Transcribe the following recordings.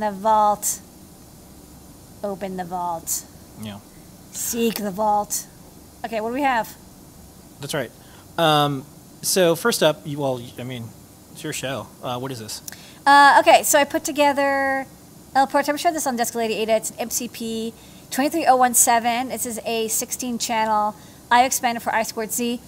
the vault. Open the vault. Yeah, Seek the vault. Okay, what do we have? that's right. Um, so first up, you, well, I mean, it's your show. Uh, what is this? Uh, okay, so I put together El Porto. I'm showing this on Desk Lady Ada. It's an MCP 23017. This is a 16 channel I/O expander for I squared C.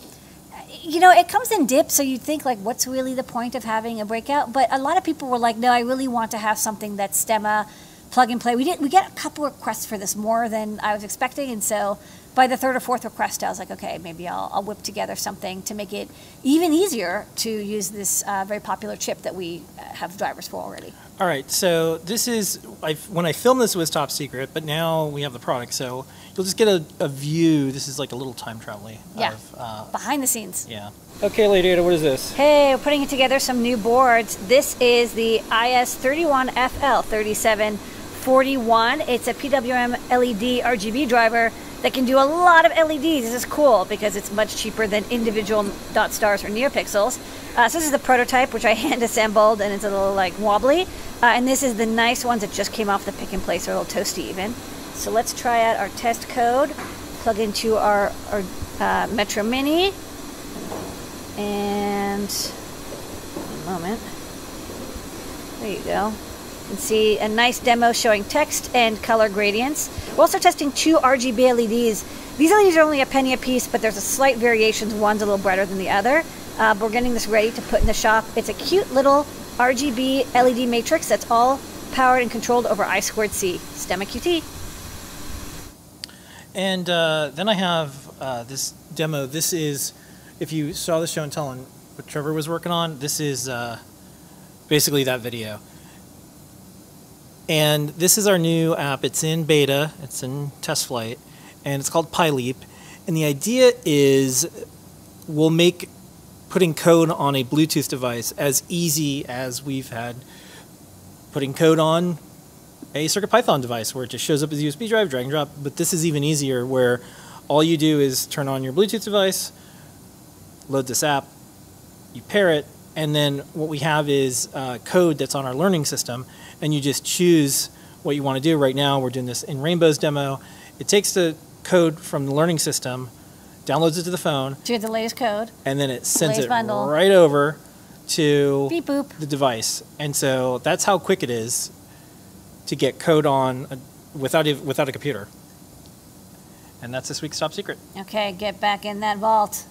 You know, it comes in dips, so you'd think, like, what's really the point of having a breakout? But a lot of people were like, no, I really want to have something that's stemma, plug and play. We did we get a couple requests for this more than I was expecting, and so by the third or fourth request, I was like, okay, maybe I'll, I'll whip together something to make it even easier to use this uh, very popular chip that we uh, have drivers for already. All right, so this is I when I filmed this was top secret, but now we have the product, so you'll just get a, a view. This is like a little time traveling. Yeah. Of, uh, Behind the scenes. yeah. Okay, Lady Ada, what is this? Hey, we're putting together some new boards. This is the IS31FL3741. It's a PWM LED RGB driver that can do a lot of LEDs. This is cool because it's much cheaper than individual dot stars or neopixels. Uh, so this is the prototype, which I hand assembled, and it's a little like wobbly. Uh, and this is the nice ones that just came off the pick and place, are a little toasty even. So let's try out our test code. Plug into our, our uh, Metro Mini. And a moment. There you go. Can see a nice demo showing text and color gradients. We're also testing two RGB LEDs. These LEDs are only a penny a piece, but there's a slight variation. One's a little brighter than the other. Uh, we're getting this ready to put in the shop. It's a cute little RGB LED matrix that's all powered and controlled over I squared C, Stemma QT. And uh, then I have uh, this demo. This is, if you saw the show and tell on what Trevor was working on, this is uh, basically that video. And this is our new app. It's in beta, it's in test flight, and it's called PyLeap. And the idea is we'll make putting code on a Bluetooth device as easy as we've had putting code on a CircuitPython device where it just shows up as a USB drive, drag and drop. But this is even easier where all you do is turn on your Bluetooth device, load this app, you pair it, and then what we have is uh, code that's on our learning system, and you just choose what you want to do. Right now, we're doing this in Rainbow's demo. It takes the code from the learning system, downloads it to the phone, To get the latest code. and then it sends it bundle. right over to Beep the device. And so that's how quick it is to get code on a, without a, without a computer. And that's this week's top secret. Okay, get back in that vault.